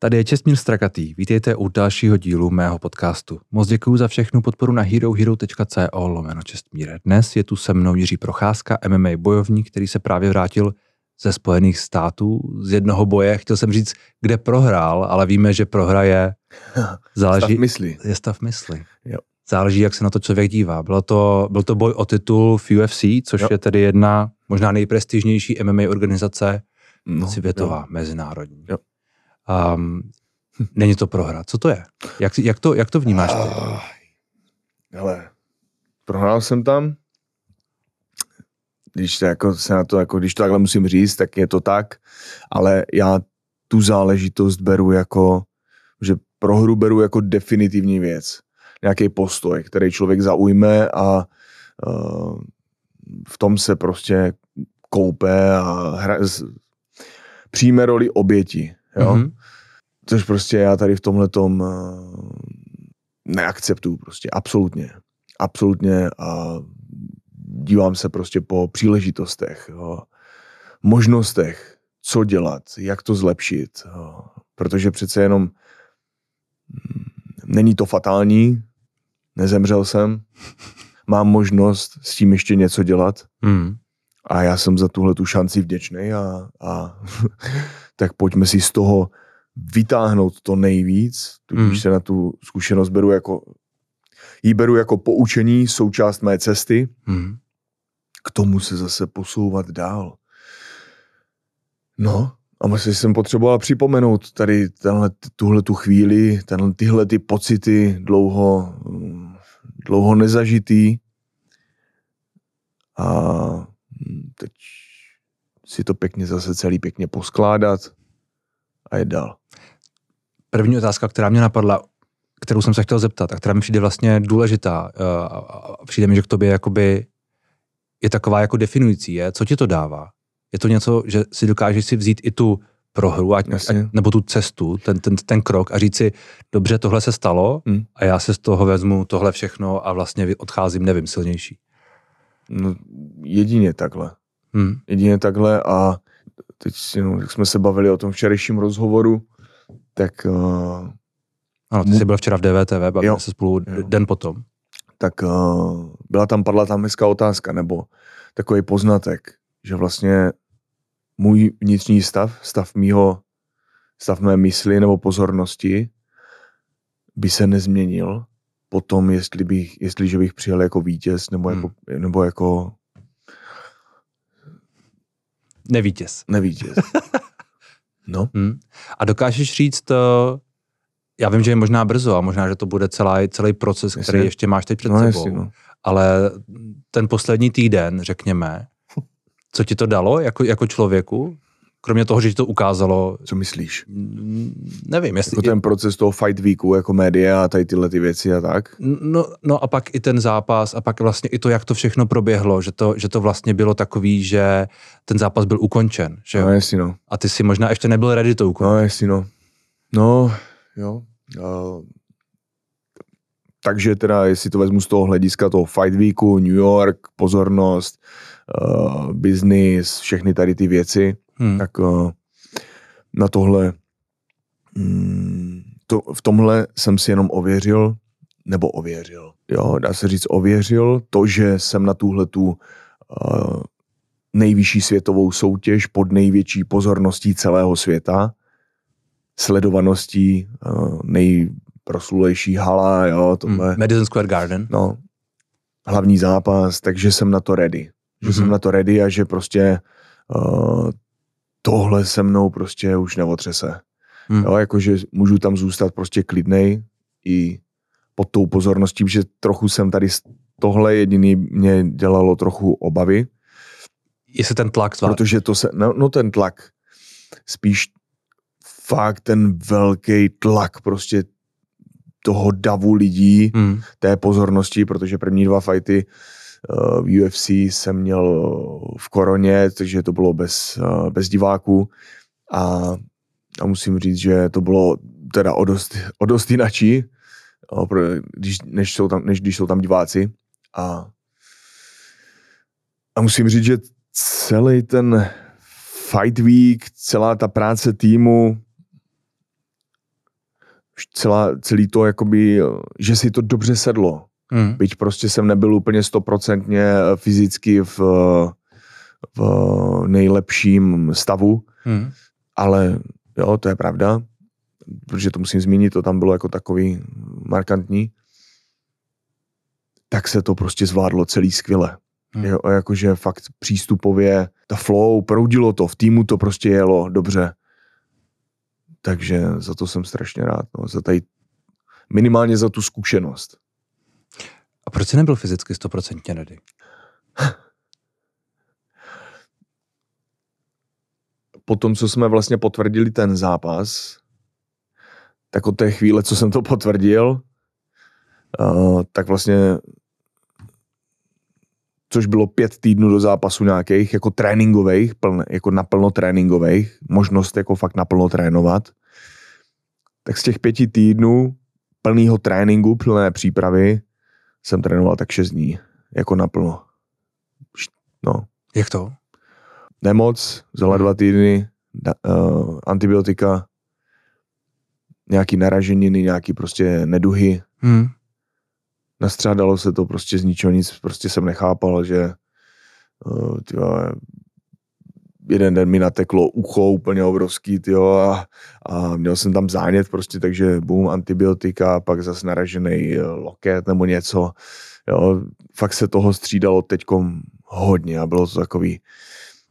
Tady je Čestmír Strakatý. Vítejte u dalšího dílu mého podcastu. Moc děkuji za všechnu podporu na herohero.co lomeno Čestmíre. Dnes je tu se mnou Jiří Procházka, MMA bojovník, který se právě vrátil ze Spojených států z jednoho boje. Chtěl jsem říct, kde prohrál, ale víme, že prohra je... Záleží, stav mysli. Je stav mysli. Jo. Záleží, jak se na to člověk dívá. Bylo to, byl to boj o titul v UFC, což jo. je tedy jedna možná nejprestižnější MMA organizace no, světová, jo. mezinárodní. Jo. Um, není to prohra. Co to je? Jak, jak, to, jak to vnímáš ty? Uh, hele, prohrál jsem tam. Když to, jako, se na to, jako, když to takhle musím říct, tak je to tak, ale já tu záležitost beru jako, že prohru beru jako definitivní věc. Nějaký postoj, který člověk zaujme a uh, v tom se prostě koupe a hra, přijme roli oběti. Jo? Mm-hmm. Což prostě já tady v tomhle tom uh, neakceptuju prostě, absolutně. Absolutně a dívám se prostě po příležitostech, jo? možnostech, co dělat, jak to zlepšit, jo? protože přece jenom mm, není to fatální, nezemřel jsem, mám možnost s tím ještě něco dělat mm. a já jsem za tuhle tu šanci vděčný a, a tak pojďme si z toho vytáhnout to nejvíc, tudíž mm. se na tu zkušenost beru jako, jí beru jako poučení, součást mé cesty, mm. k tomu se zase posouvat dál. No, a myslím, jsem potřeboval připomenout tady tenhle, tuhle tu chvíli, tenhle, tyhle ty pocity dlouho, dlouho nezažitý. A teď si to pěkně zase celý pěkně poskládat a je dál. První otázka, která mě napadla, kterou jsem se chtěl zeptat a která mi přijde vlastně důležitá eh, a přijde mi, že k tobě jakoby je taková jako definující, je, co ti to dává? Je to něco, že si dokážeš si vzít i tu prohru, ať, ať, nebo tu cestu, ten, ten, ten krok a říct si, dobře, tohle se stalo hmm. a já se z toho vezmu tohle všechno a vlastně odcházím, nevím, silnější. No, jedině takhle. Hmm. Jedině takhle a teď no, jak jsme se bavili o tom včerejším rozhovoru, tak... Uh, ano, ty jsi byl včera v DVTV, bavili se spolu jo. den potom. Tak uh, byla tam, padla tam hezká otázka, nebo takový poznatek, že vlastně můj vnitřní stav, stav mýho, stav mé mysli nebo pozornosti by se nezměnil potom, jestli bych, jestliže bych přijel jako vítěz nebo jako, hmm. nebo jako Nevítěz. Nevítěz. No. Hmm. A dokážeš říct, to, eh, já vím, že je možná brzo a možná, že to bude celý, celý proces, jestli. který ještě máš teď před no, sebou, jestli, no. ale ten poslední týden, řekněme, co ti to dalo jako, jako člověku? Kromě toho, že ti to ukázalo. Co myslíš? Nevím, jestli... Jako ten proces toho fight weeku, jako média a tady tyhle ty věci a tak? No, no a pak i ten zápas a pak vlastně i to, jak to všechno proběhlo, že to, že to vlastně bylo takový, že ten zápas byl ukončen, že? No, jestli no. A ty si možná ještě nebyl ready to ukončit. No, jestli no. No, jo. Uh, takže teda, jestli to vezmu z toho hlediska toho fight weeku, New York, pozornost, uh, business, všechny tady ty věci, hmm. tak uh, na tohle mm, to, v tomhle jsem si jenom ověřil, nebo ověřil, jo, dá se říct ověřil to, že jsem na tuhle tu uh, nejvyšší světovou soutěž pod největší pozorností celého světa, sledovaností uh, nejproslulejší hala, jo, tohle. Hmm. Madison Square Garden. No, hlavní zápas, takže jsem na to ready. Že mm-hmm. jsem na to ready a že prostě uh, tohle se mnou prostě už neotřese. Hmm. Jo, jakože můžu tam zůstat prostě klidnej i pod tou pozorností, že trochu jsem tady tohle jediný mě dělalo trochu obavy. Jestli ten tlak zvládl. Protože to se, no, no ten tlak, spíš fakt ten velký tlak prostě toho davu lidí, hmm. té pozornosti, protože první dva fighty v UFC jsem měl v koroně, takže to bylo bez, bez diváků a, a musím říct, že to bylo teda o dost, o dost jinačí, když, než, jsou tam, než když jsou tam diváci a, a musím říct, že celý ten fight week, celá ta práce týmu celá, celý to, jakoby, že si to dobře sedlo. Hmm. Byť prostě jsem nebyl úplně stoprocentně fyzicky v, v nejlepším stavu, Hmm. ale jo, to je pravda, protože to musím zmínit, to tam bylo jako takový markantní, tak se to prostě zvládlo celý skvěle. Hmm. Jo, jakože fakt přístupově, ta flow, proudilo to, v týmu to prostě jelo dobře. Takže za to jsem strašně rád, no, za tady, minimálně za tu zkušenost. A proč jsi nebyl fyzicky stoprocentně ready? po tom, co jsme vlastně potvrdili ten zápas, tak od té chvíle, co jsem to potvrdil, uh, tak vlastně což bylo pět týdnů do zápasu nějakých, jako tréninkových, pln, jako naplno tréninkových, možnost jako fakt naplno trénovat, tak z těch pěti týdnů plného tréninku, plné přípravy, jsem trénoval tak šest dní, jako naplno. No, Jak to? nemoc, vzala dva týdny, da, uh, antibiotika, nějaký naraženiny, nějaký prostě neduhy. Hmm. Nastřádalo se to prostě z ničeho nic, prostě jsem nechápal, že uh, tyjo, jeden den mi nateklo ucho úplně obrovský, tyjo, a, a měl jsem tam zánět prostě, takže bum, antibiotika, pak zase naražený loket nebo něco. Jo, fakt se toho střídalo teďkom hodně a bylo to takový,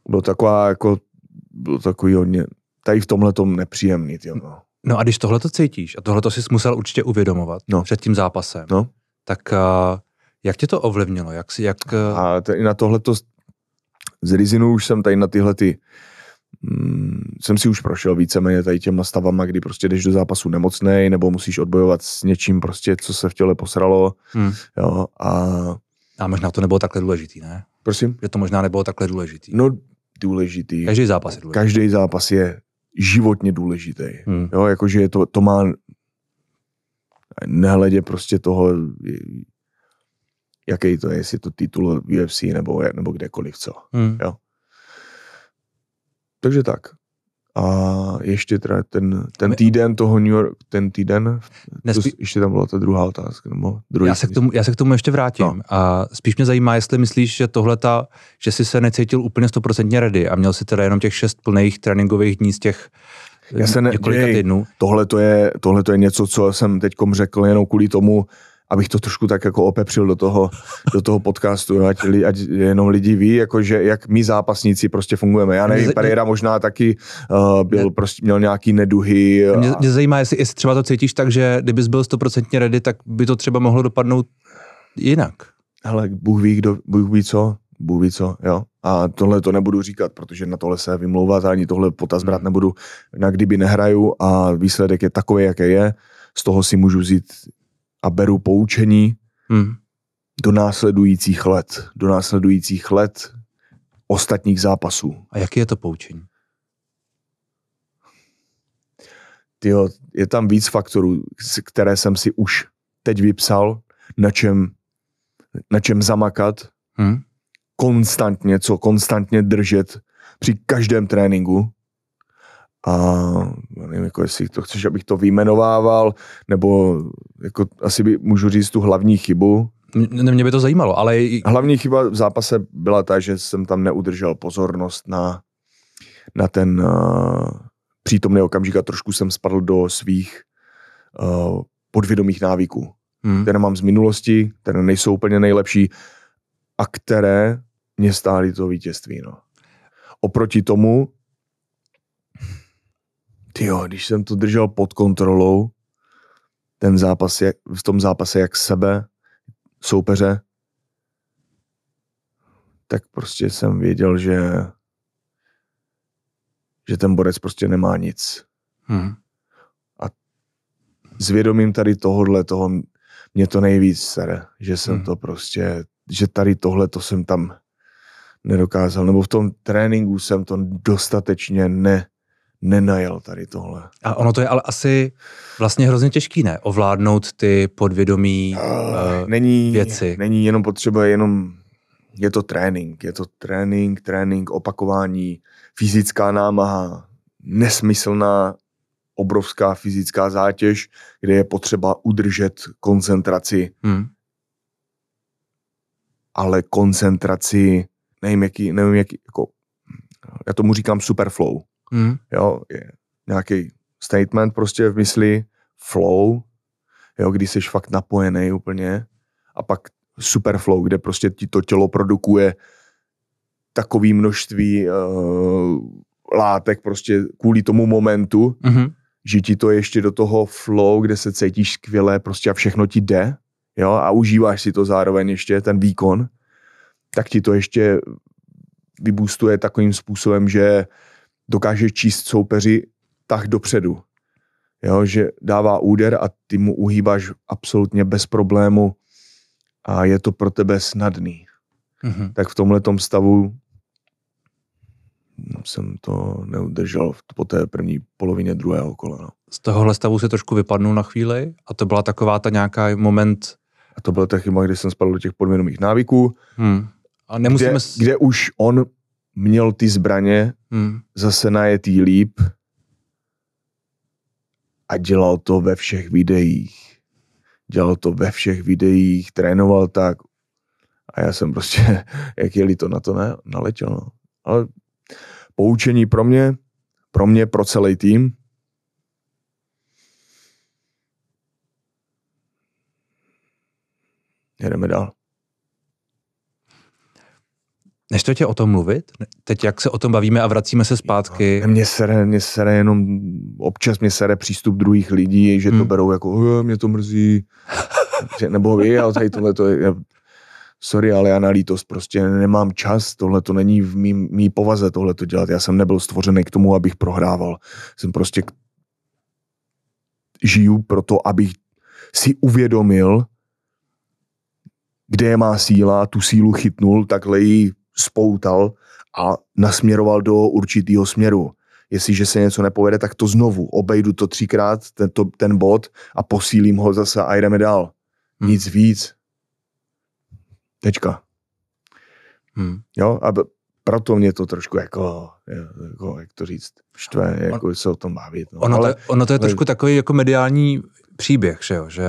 bylo taková jako, bylo takový hodně, tady v tomhle tom nepříjemný, tyjo, no. No a když tohle to cítíš, a tohle to jsi musel určitě uvědomovat No. před tím zápasem, No. tak uh, jak tě to ovlivnilo? Jak si, jak, A t- i na tohleto z Rizinu už jsem tady na tyhle ty mm, jsem si už prošel víceméně tady těma stavama, kdy prostě jdeš do zápasu nemocnej, nebo musíš odbojovat s něčím prostě, co se v těle posralo, hmm. jo, a a možná to nebylo takhle důležitý, ne? prosím, Že to možná nebylo takhle důležitý. no důležitý. Každý zápas je důležitý. Každý zápas je životně důležitý. Hmm. Jo, jakože je to, to má nehledě prostě toho, jaký to je, jestli je to titul UFC nebo, nebo kdekoliv, co. Hmm. Takže tak. A ještě teda ten, ten týden toho New York, ten týden, to, Nespí- ještě tam byla ta druhá otázka, nebo druhý. Já se, k tomu, já se k tomu ještě vrátím. No. A spíš mě zajímá, jestli myslíš, že tohle ta, že jsi se necítil úplně stoprocentně ready a měl si teda jenom těch šest plných tréninkových dní z těch Já se ne- několika týdnů. Tohle to je, tohle to je něco, co jsem teďkom řekl jenom kvůli tomu, abych to trošku tak jako opepřil do toho, do toho podcastu, ať, li- ať jenom lidi ví, jako že jak my zápasníci prostě fungujeme. Já nevím, Mě- Pereira možná taky uh, byl, prostě měl nějaký neduhy. Mě, A, mě zajímá, jestli, jestli třeba to cítíš tak, že kdybys byl stoprocentně ready, tak by to třeba mohlo dopadnout jinak. hele, Bůh ví, kdo, Bůh ví co, Bůh ví co, jo. A tohle to nebudu říkat, protože na tohle se vymlouvat ani tohle potaz brát Hmm. nebudu. Na kdyby nehraju a výsledek je takový, jaký je, z toho si můžu vzít a beru poučení Hmm. do následujících let, do následujících let ostatních zápasů. A jaký je to poučení? Tyjo, je tam víc faktorů, které jsem si už teď vypsal, na čem, na čem zamakat, Hmm? konstantně, co konstantně držet při každém tréninku. A nevím, jako jestli to chceš, abych to vyjmenovával, nebo jako asi by, můžu říct tu hlavní chybu. Mě, mě by to zajímalo, ale Hlavní chyba v zápase byla ta, že jsem tam neudržel pozornost na, na ten uh, přítomný okamžik a trošku jsem spadl do svých uh, podvědomých návyků, hmm. které mám z minulosti, které nejsou úplně nejlepší a které mě stály to vítězství. No. Oproti tomu, tyjo, když jsem to držel pod kontrolou, ten zápas, jak, v tom zápase jak sebe, soupeře, tak prostě jsem věděl, že že ten borec prostě nemá nic. Hmm. S vědomím tady tohohle, toho mě to nejvíc sere, že jsem Hmm. to prostě, že tady tohle to jsem tam nedokázal, nebo v tom tréninku jsem to dostatečně ne, nenajel tady tohle. A ono to je ale asi vlastně hrozně těžký, ne? Ovládnout ty podvědomí uh, není, věci. není jenom potřeba, jenom je to trénink, je to trénink, trénink, opakování, fyzická námaha, nesmyslná obrovská fyzická zátěž, kde je potřeba udržet koncentraci, Hmm. ale koncentraci, nevím jaký, nevím jaký, jako, já tomu říkám superflow, Hmm. jo, nějaký statement prostě v mysli, flow, jo, kdy jsi fakt napojený úplně a pak superflow, kde prostě ti to tělo produkuje takový množství uh, látek prostě kvůli tomu momentu, Hmm. že ti to ještě do toho flow, kde se cítíš skvěle, prostě a všechno ti jde, jo, a užíváš si to zároveň ještě, ten výkon, tak ti to ještě vybůstuje takovým způsobem, že dokážeš číst soupeři tak dopředu, jo, že dává úder a ty mu uhýbáš absolutně bez problému a je to pro tebe snadný. Hmm. Tak v tomhle stavu jsem to neudržel po té první polovině druhého kola. No. Z tohohle stavu se trošku vypadnul na chvíli a to byla taková ta nějaká moment, A to byla ta chyba, kdy jsem spadl do těch podvědomých návyků, hmm. a kde, nemusíme... s- kde už on měl ty zbraně Hmm. zase najetý líp a dělal to ve všech videích. Dělal to ve všech videích, trénoval tak a já jsem prostě, jak jeli to na to ne, naletěl. No. Ale poučení pro mě, pro mě, pro celý tým, jedeme dál. Než to tě o tom mluvit, teď jak se o tom bavíme a vracíme se zpátky, Mě sere, mě sere jenom, občas mě sere přístup druhých lidí, že to Hmm. berou jako, "Eh, mě to mrzí, nebo vy, ale tady tohle to je, sorry, ale já na lítost prostě nemám čas, tohle to není v mý, mý povaze tohle to dělat, já jsem nebyl stvořený k tomu, abych prohrával, jsem prostě k- žiju proto, abych si uvědomil, kde je má síla, tu sílu chytnul, takhle ji spoutal a nasměroval do určitého směru. Jestliže se něco nepovede, tak to znovu. Obejdu to třikrát, tento, ten bod a posílím ho zase a jdeme dál. Hmm. Nic víc. Tečka. hmm. Jo? A proto mě to trošku jako, jako jak to říct, štve, jako se o tom bavit. No. ono, Ale to, ono to je ale- trošku takový jako mediální příběh, že, jo? že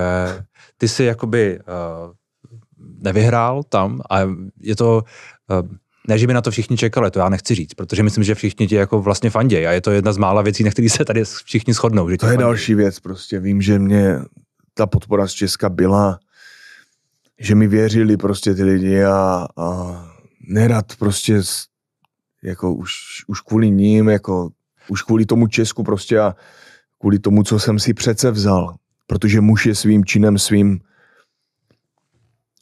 ty si jakoby uh, nevyhrál tam a je to, uh, ne, že by na to všichni čekali, to já nechci říct, protože myslím, že všichni ti jako vlastně fandějí a je to jedna z mála věcí, na které se tady všichni shodnou. Že To je fandějí. další věc, prostě vím, že mě ta podpora z Česka byla, že mi věřili prostě ty lidi a, a nerad prostě jako už, už kvůli ním, jako už kvůli tomu Česku prostě a kvůli tomu, co jsem si přece vzal, protože muž je svým činem, svým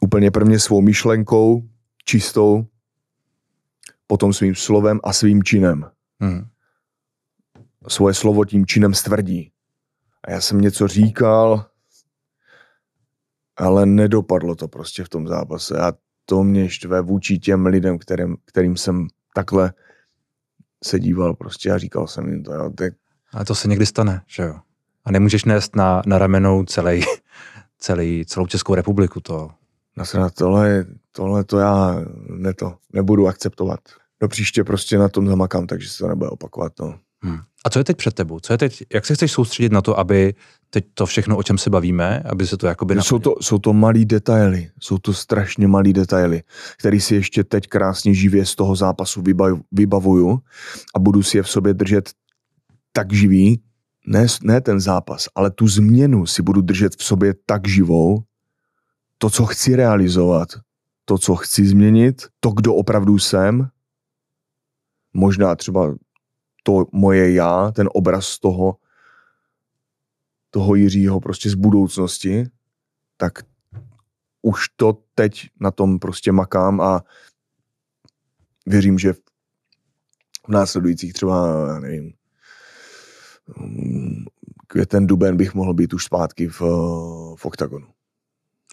úplně prvně svou myšlenkou čistou, potom svým slovem a svým činem Hmm. svoje slovo tím činem stvrdí. A já jsem něco říkal, ale nedopadlo to prostě v tom zápase. A to mě štve vůči těm lidem, kterým, kterým jsem takhle se díval prostě a říkal jsem jim to. Jo. Ale to se někdy stane, že jo. A nemůžeš nést na, na ramenou celý, celý, celou Českou republiku to. Nasrat, tohle, tohle to já ne to, nebudu akceptovat. Do příště prostě na tom zamakám, takže se to nebude opakovat. No. Hmm. A co je teď před tebou? Co je teď, jak se chceš soustředit na to, aby teď to všechno, o čem se bavíme, aby se to jakoby... No, Jsou to, jsou to malý detaily, jsou to strašně malý detaily, který si ještě teď krásně živě z toho zápasu vybav, vybavuju a budu si je v sobě držet tak živý, ne, ne ten zápas, ale tu změnu si budu držet v sobě tak živou, to, co chci realizovat, to, co chci změnit, to, kdo opravdu jsem, možná třeba to moje já, ten obraz toho, toho Jiřího prostě z budoucnosti, tak už to teď na tom prostě makám a věřím, že v následujících třeba, já nevím, mm, květen, duben bych mohl být už zpátky v, v oktagonu.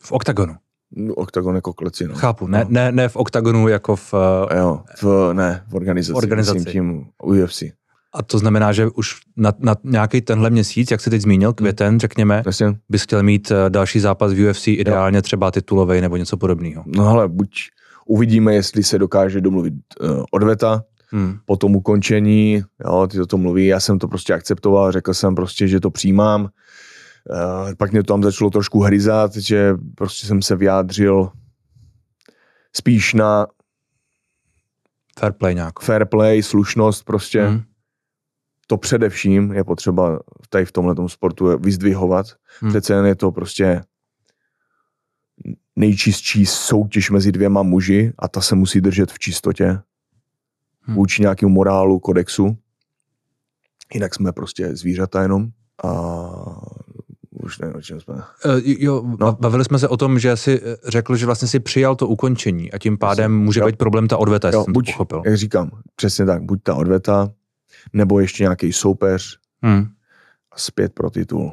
V oktagonu. No, Oktagon jako kleci, no. Chápu, ne, No. ne, ne v oktagonu jako v... A jo, v, ne, v organizaci. V organizaci. Myslím tím UFC. A to znamená, že už na, na nějaký tenhle měsíc, jak jsi teď zmínil, květen, řekněme, Jasně? bys chtěl mít eh, další zápas v UFC, ideálně třeba titulový nebo něco podobného. No ale buď uvidíme, jestli se dokáže domluvit uh, odveta, Hmm. po tom ukončení, jo, ty o tom mluví, já jsem to prostě akceptoval, řekl jsem prostě, že to přijímám. Uh, pak mě to tam začalo trošku hryzat, že prostě jsem se vyjádřil spíš na Fair play nějak. fair play, slušnost prostě. Hmm. To především je potřeba tady v tomhle sportu vyzdvihovat. Hmm. Hmm. Přece jen je to prostě nejčistší soutěž mezi dvěma muži a ta se musí držet v čistotě. Hmm. Vůči nějakému morálu, kodexu. Jinak jsme prostě zvířata jenom. A už nevím, o čem jsme. Uh, jo, no. Bavili jsme se o tom, že si eh, řekl, že vlastně si přijal to ukončení a tím pádem Jasně. může Jo. být problém ta odveta, Jo, jsem buď, to pochopil. jak říkám, přesně tak, buď ta odveta, nebo ještě nějaký soupeř Hmm. a zpět pro titul.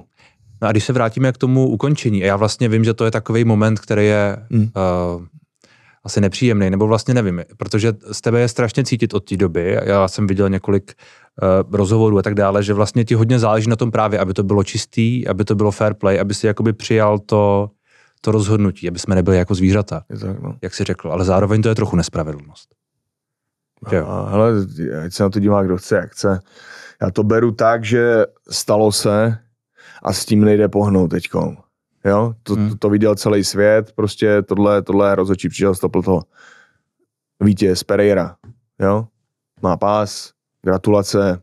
No a když se vrátíme k tomu ukončení, a já vlastně vím, že to je takový moment, který je Hmm. uh, asi nepříjemný, nebo vlastně nevím, protože z tebe je strašně cítit od té doby, já jsem viděl několik rozhovorů a tak dále, že vlastně ti hodně záleží na tom právě, aby to bylo čistý, aby to bylo fair play, aby si jakoby přijal to, to rozhodnutí, aby jsme nebyli jako zvířata, tak, no. jak si řekl, ale zároveň to je trochu nespravedlnost. Jo? A hele, ať se na to dívá, kdo chce, jak chce. Já to beru tak, že stalo se a s tím nejde pohnout teďkom. Jo, to, Hmm. to, to viděl celý svět, prostě tohle, tohle rozhodčí přišel, stopl to. Vítěz Pereira, jo, má pás, gratulace,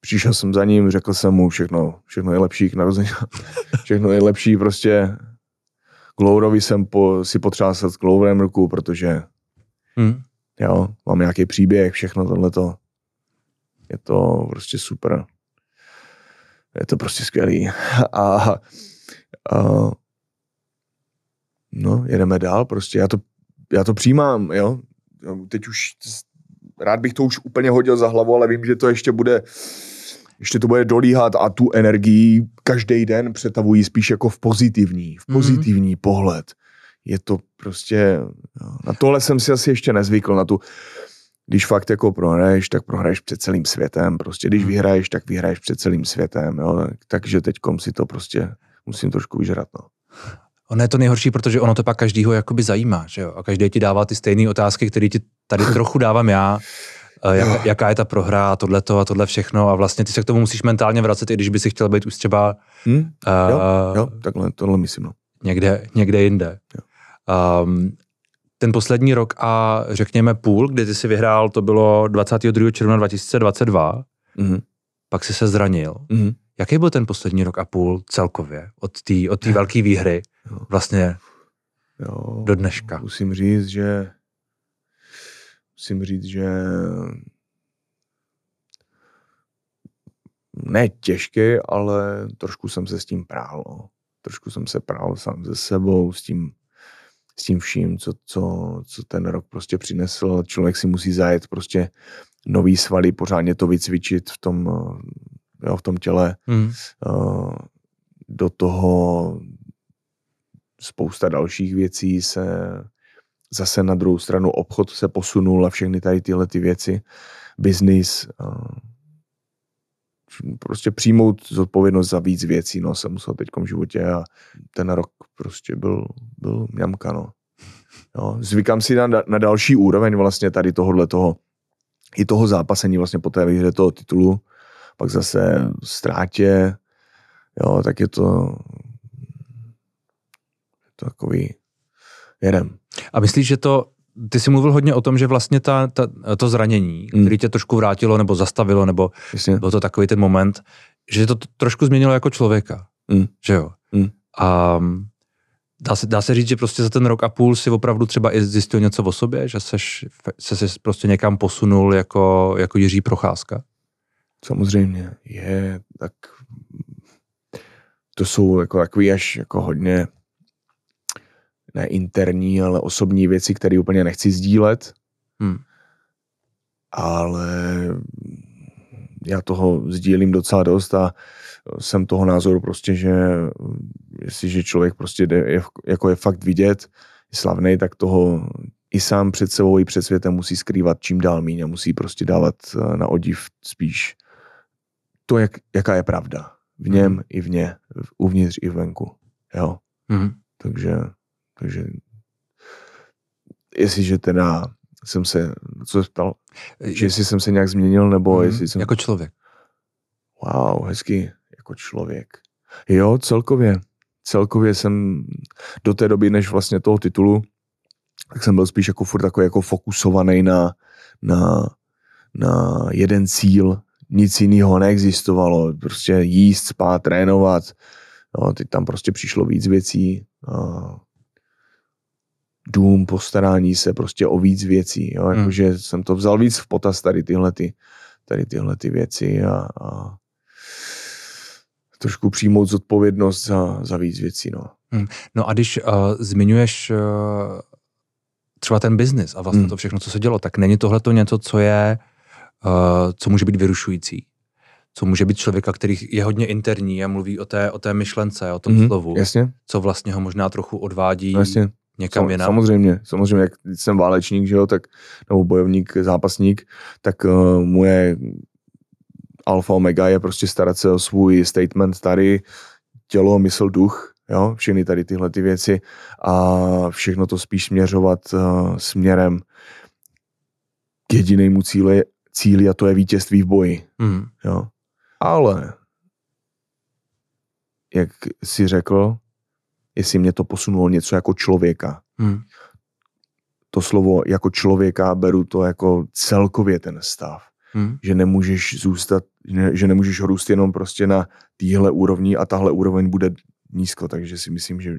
přišel jsem za ním, řekl jsem mu všechno, všechno nejlepší k narození, všechno nejlepší, prostě Glourovi jsem po, si potřásl s Glourem ruku, protože Hmm. jo, mám nějaký příběh, všechno tohleto. Je to prostě super. Je to prostě skvělý. A, a no, jedeme dál prostě. Já to, já to přijímám, jo. Teď už rád bych to už úplně hodil za hlavu, ale vím, že to ještě bude ještě to bude dolíhat a tu energii každý den přetavují spíš jako v pozitivní, v Mhm. pozitivní mm. pohled. Je to prostě, jo, na tohle jsem si asi ještě nezvykl, na tu, když fakt jako prohraješ, tak prohraješ před celým světem, prostě když Mhm. vyhraješ, tak vyhraješ před celým světem, jo, takže teďkom si to prostě musím trošku vyžrat, no. Ono je to nejhorší, protože ono to pak každýho jakoby zajímá, že jo? A každý ti dává ty stejné otázky, které ti tady trochu dávám já. Eh, Jak, jaká je ta prohra a tohleto a tohle všechno a vlastně ty se k tomu musíš mentálně vracet, i když by si chtěl být už třeba Hm? uh, Jo, jo, takhle, tohle myslím, no. někde, někde jinde. Um, ten poslední rok a řekněme půl, kdy ty si vyhrál, to bylo 22. června 2022, Mhm. pak si se zranil. Mhm. Jaký byl ten poslední rok a půl celkově od té od té velké výhry Jo. vlastně Jo, do dneška? Musím říct, že musím říct, že ne těžký, ale trošku jsem se s tím prál. No. Trošku jsem se prál sám se sebou, s tím, s tím vším, co, co, co ten rok prostě přinesl. Člověk si musí zajet prostě nový svaly, pořádně to vycvičit v tom, jo, v tom těle. Hmm. Eh, do toho spousta dalších věcí se zase na druhou stranu obchod se posunul a všechny tady tyhle ty věci, biznis, prostě přijmout zodpovědnost za víc věcí, no, jsem musel teď v životě a ten rok prostě byl, byl mňamka, no. Jo, zvykám si na, na další úroveň vlastně tady tohohle toho, i toho zápasení vlastně po té výhře toho titulu, pak zase ztrátě, jo, tak je to takový, jedem. A myslíš, že to, ty jsi mluvil hodně o tom, že vlastně ta, ta, to zranění, Hmm. který tě trošku vrátilo nebo zastavilo, nebo Jasně. byl to takový ten moment, že to trošku změnilo jako člověka, Hmm. že jo? Hmm. A mm, dá se, dá se říct, že prostě za ten rok a půl si opravdu třeba i zjistil něco o sobě, že seš, se se prostě někam posunul jako, jako Jiří Procházka? Samozřejmě je, tak to jsou jako takový až jako hodně ne interní, ale osobní věci, které úplně nechci sdílet, Hmm. ale já toho sdílím docela dost a jsem toho názoru prostě, že jestliže člověk prostě jde, je, jako je fakt vidět, je slavný, tak toho i sám před sebou, i před světem musí skrývat čím dál míň a musí prostě dávat eh, na odiv spíš to, jak, jaká je pravda. V něm Mhm. i vně, uvnitř i venku. Jo. Hmm. Takže, takže jestliže teda jsem se, co se ptal, že jestli jsem se nějak změnil, nebo Mhm, jestli jsem... Jako člověk. Wow, hezky, jako člověk. Jo, celkově. Celkově jsem do té doby, než vlastně toho titulu, tak jsem byl spíš jako furt takový jako fokusovaný na, na, na jeden cíl, nic jiného neexistovalo, prostě jíst, spát, trénovat, no, teď tam prostě přišlo víc věcí, dům, postarání se prostě o víc věcí, jo, Hmm. jakože jsem to vzal víc v potaz tady tyhle, ty, tady tyhle ty věci a, a trošku přijmout zodpovědnost za, za víc věcí, no. No a když uh, zmiňuješ uh, třeba ten biznis a vlastně Hmm. to všechno, co se dělo, tak není tohle to něco, co je, uh, co může být vyrušující? Co může být člověka, který je hodně interní a mluví o té, o té myšlence, o tom Mhm, slovu, Jasně, co vlastně ho možná trochu odvádí jasně. Někam Sam, jinam. samozřejmě, samozřejmě, jak jsem válečník, že jo, tak, nebo bojovník, zápasník, tak uh, moje alfa omega je prostě starat se o svůj statement tady, tělo, mysl, duch, jo, všechny tady tyhle ty věci a všechno to spíš směřovat uh, směrem k jedinému cíli, cíli a to je vítězství v boji, Mm. jo. Ale, jak si řekl, jestli mě to posunulo něco jako člověka, Mm. to slovo jako člověka beru to jako celkově ten stav. Mm. Že nemůžeš zůstat, že, že nemůžeš růst jenom prostě na téhle úrovni a tahle úroveň bude nízko, takže si myslím, že,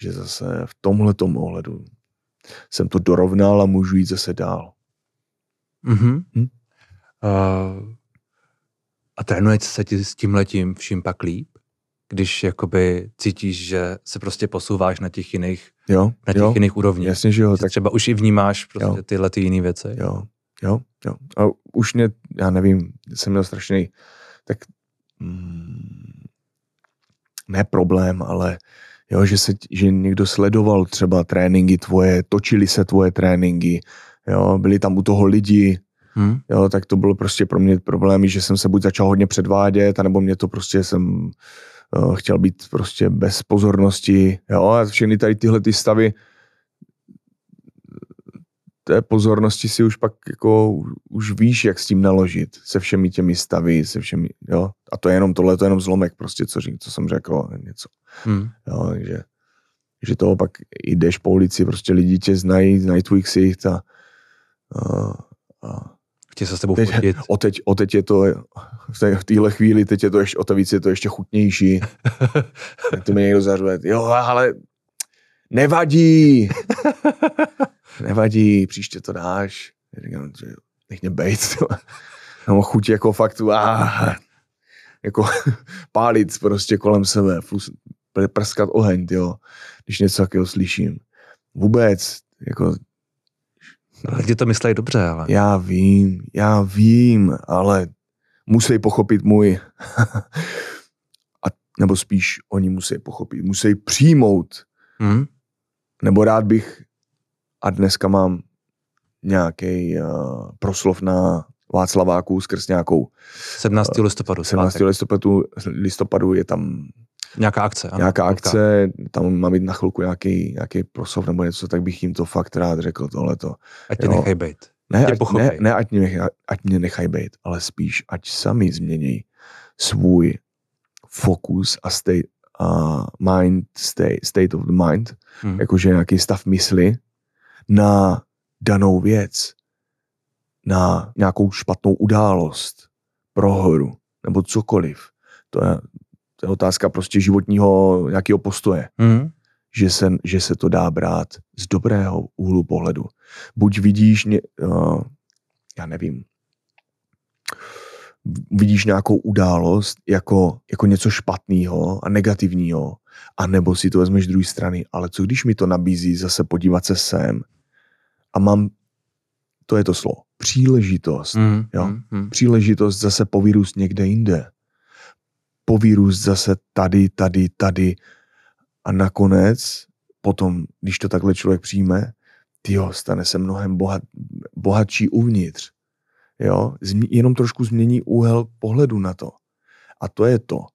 že zase v tomhle ohledu jsem to dorovnal a můžu jít zase dál. Mm-hmm. Hm? Uh, a trénuje se ti s tím letím vším pak líp? Když jakoby cítíš, že se prostě posouváš na těch jiných, Jo, na těch jo, jiných úrovních. jasně, že jo, tak třeba už i vnímáš prostě Jo. tyhle ty jiné věci. jo, jo, jo. A už mě, já nevím, jsem měl strašný, tak mm, ne problém, ale jo, že, se, že někdo sledoval třeba tréninky tvoje, točili se tvoje tréninky, jo, byli tam u toho lidi, Hm? jo, tak to bylo prostě pro mě problémy, že jsem se buď začal hodně předvádět, anebo mě to prostě jsem chtěl být prostě bez pozornosti, jo, a všechny tady tyhle ty stavy té pozornosti si už pak jako už víš, jak s tím naložit, se všemi těmi stavy, se všemi, jo, a to je jenom tohle, to je jenom zlomek prostě, co, řík- co jsem řekl, něco, Hm. jo, takže že toho pak jdeš po ulici, prostě lidi tě znají, znají tvůj ksicht a, a, a Chtějí se s tebou teď, fotit. o, teď, o teď je to, v té- v téhle chvíli, teď je to ještě, o to víc je to ještě chutnější. Tak to mi někdo zařve, jo, ale nevadí, nevadí, příště to dáš. Já Říkám, že nech mě bejt. No, chuť jako fakt, ah, jako pálit prostě kolem sebe, plus pr- prskat oheň, jo, když něco takového slyším. Vůbec, jako Lidi to myslí dobře, ale. já vím, já vím, ale musí pochopit můj, a, nebo spíš oni musí pochopit, musí přijmout, Hm? nebo rád bych, a dneska mám nějaký uh, proslov na Václaváku skrz nějakou 17. listopadu. 17. svátek. listopadu, listopadu je tam Nějaká akce. Ano, nějaká akce, tam má být na chvilku nějaký, nějaký proslov nebo něco, tak bych jim to fakt rád řekl tohleto. Ať tě jo. nechají být. Ne, ať, ne, ne ať, mě, ať mě nechají být, ale spíš, ať sami změní svůj fokus a state, a mind state, state of the mind, Hm. jakože nějaký stav mysli na danou věc, na nějakou špatnou událost, prohru nebo cokoliv. To je, to je otázka prostě životního nějakého postoje Hm? že se, že se to dá brát z dobrého úhlu pohledu. Buď vidíš, ně, uh, já nevím, vidíš nějakou událost jako, jako něco špatného a negativního, anebo si to vezmeš z druhé strany, ale co když mi to nabízí zase podívat se sem a mám, to je to slovo, příležitost, Hm. Jo. Hm. příležitost zase povírůst někde jinde. Povírůst zase tady, tady, tady. A nakonec, potom, když to takhle člověk přijme, tyjo, stane se mnohem bohat, bohatší uvnitř. Jo? Zmi- jenom trošku změní úhel pohledu na to. A to je to,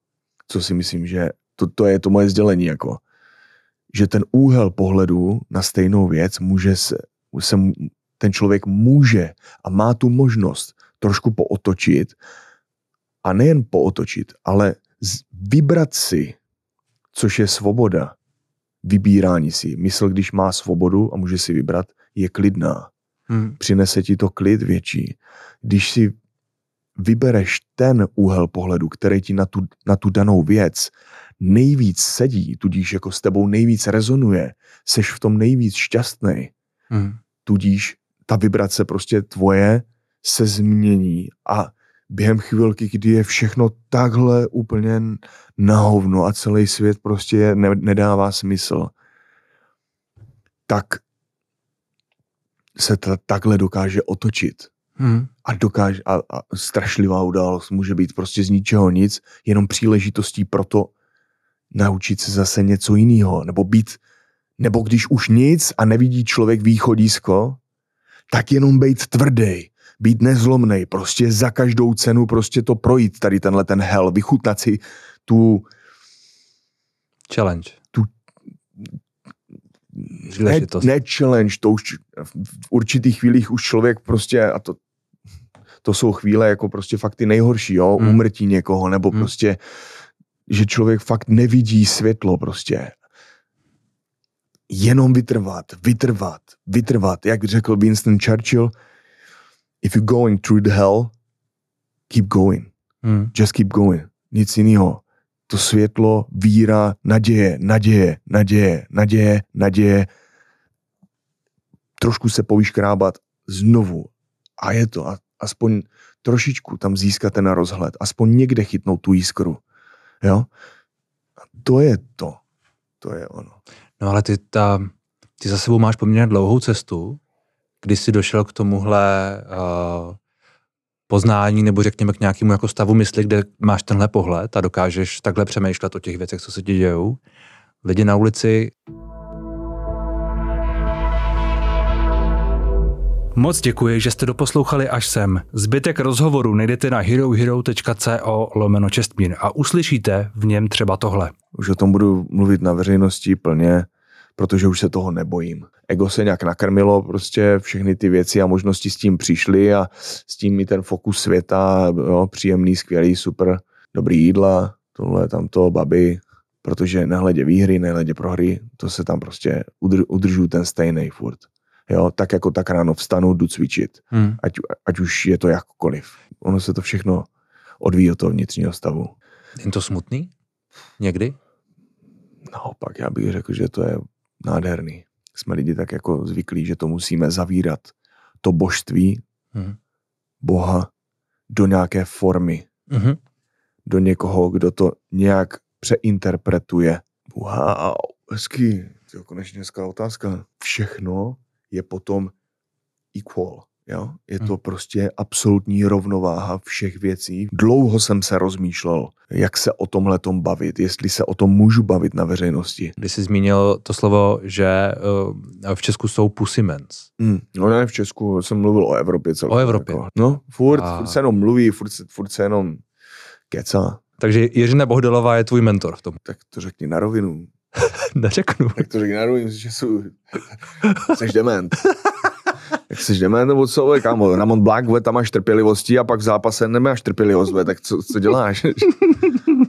co si myslím, že to, to je to moje sdělení, jako, že ten úhel pohledu na stejnou věc může se, se, ten člověk může a má tu možnost trošku pootočit a nejen pootočit, ale vybrat si, což je svoboda, vybírání si. Mysl, když má svobodu a může si vybrat, je klidná. Hmm. Přinese ti to klid větší. Když si vybereš ten úhel pohledu, který ti na tu, na tu danou věc nejvíc sedí, tudíž jako s tebou nejvíc rezonuje, seš v tom nejvíc šťastný, hmm. tudíž ta vibrace prostě tvoje se změní a během chvilky, kdy je všechno takhle úplně na hovno a celý svět prostě ne, nedává smysl, tak se to takhle dokáže otočit. Hmm. A, dokáže, a, a strašlivá událost může být prostě z ničeho nic, jenom příležitostí pro to naučit se zase něco jiného, nebo být, nebo když už nic a nevidí člověk východisko, tak jenom být tvrdý, být nezlomný, prostě za každou cenu prostě to projít, tady tenhle ten hell, vychutnat si tu challenge. Tu, ne, ne challenge, to už v určitých chvílích už člověk prostě, a to, to jsou chvíle jako prostě fakt ty nejhorší, jo, hmm. umrtí někoho, nebo hmm. prostě, že člověk fakt nevidí světlo prostě. Jenom vytrvat, vytrvat, vytrvat, jak řekl Winston Churchill, if you're going through the hell, keep going. Hmm. Just keep going. Nic jiného. To světlo, víra, naděje, naděje, naděje, naděje, naděje. Trošku se povyškrábat znovu. A je to. A aspoň trošičku tam získat ten rozhled. Aspoň někde chytnout tu jiskru. Jo? A to je to. To je ono. No ale ty, ta, ty za sebou máš poměrně dlouhou cestu kdy jsi došel k tomuhle uh, poznání nebo řekněme k nějakému jako stavu mysli, kde máš tenhle pohled a dokážeš takhle přemýšlet o těch věcech, co se ti dějou. Lidi na ulici Moc děkuji, že jste doposlouchali až sem. Zbytek rozhovoru najdete na herohero.co lomeno čestmír a uslyšíte v něm třeba tohle. Už o tom budu mluvit na veřejnosti plně, protože už se toho nebojím ego se nějak nakrmilo, prostě všechny ty věci a možnosti s tím přišly a s tím i ten fokus světa, jo, příjemný, skvělý, super, dobrý jídla, tohle, tamto, baby, protože nehledě výhry, nehledě prohry, to se tam prostě udr, udržu ten stejný furt. Jo, tak jako tak ráno vstanu, jdu cvičit. Hmm. Ať, ať už je to jakkoliv. Ono se to všechno odvíjí od toho vnitřního stavu. Je to smutný? Někdy? Naopak, já bych řekl, že to je nádherný jsme lidi tak jako zvyklí, že to musíme zavírat, to božství, hmm. Boha, do nějaké formy. Hmm. Do někoho, kdo to nějak přeinterpretuje. Wow, hezký. Konečně dneska otázka. Všechno je potom equal. Jo? Je to hmm. prostě absolutní rovnováha všech věcí. Dlouho jsem se rozmýšlel, jak se o tomhle tom bavit, jestli se o tom můžu bavit na veřejnosti. Když jsi zmínil to slovo, že uh, v Česku jsou pusymens. Mm, no ne v Česku, jsem mluvil o Evropě celkově. O Evropě. Jako. No, furt, A... furt se jenom mluví, furt, furt se jenom kecá. Takže Jiřina Bohdalová je tvůj mentor v tom. Tak to řekni na rovinu. Neřeknu. Tak to řekni na rovinu, že jsou... jsi dement. Jak jsi jdeme, nebo co, kámo, Ramon Black, ve, tam máš trpělivosti a pak v zápase nemáš trpělivost, ve, tak co, co děláš?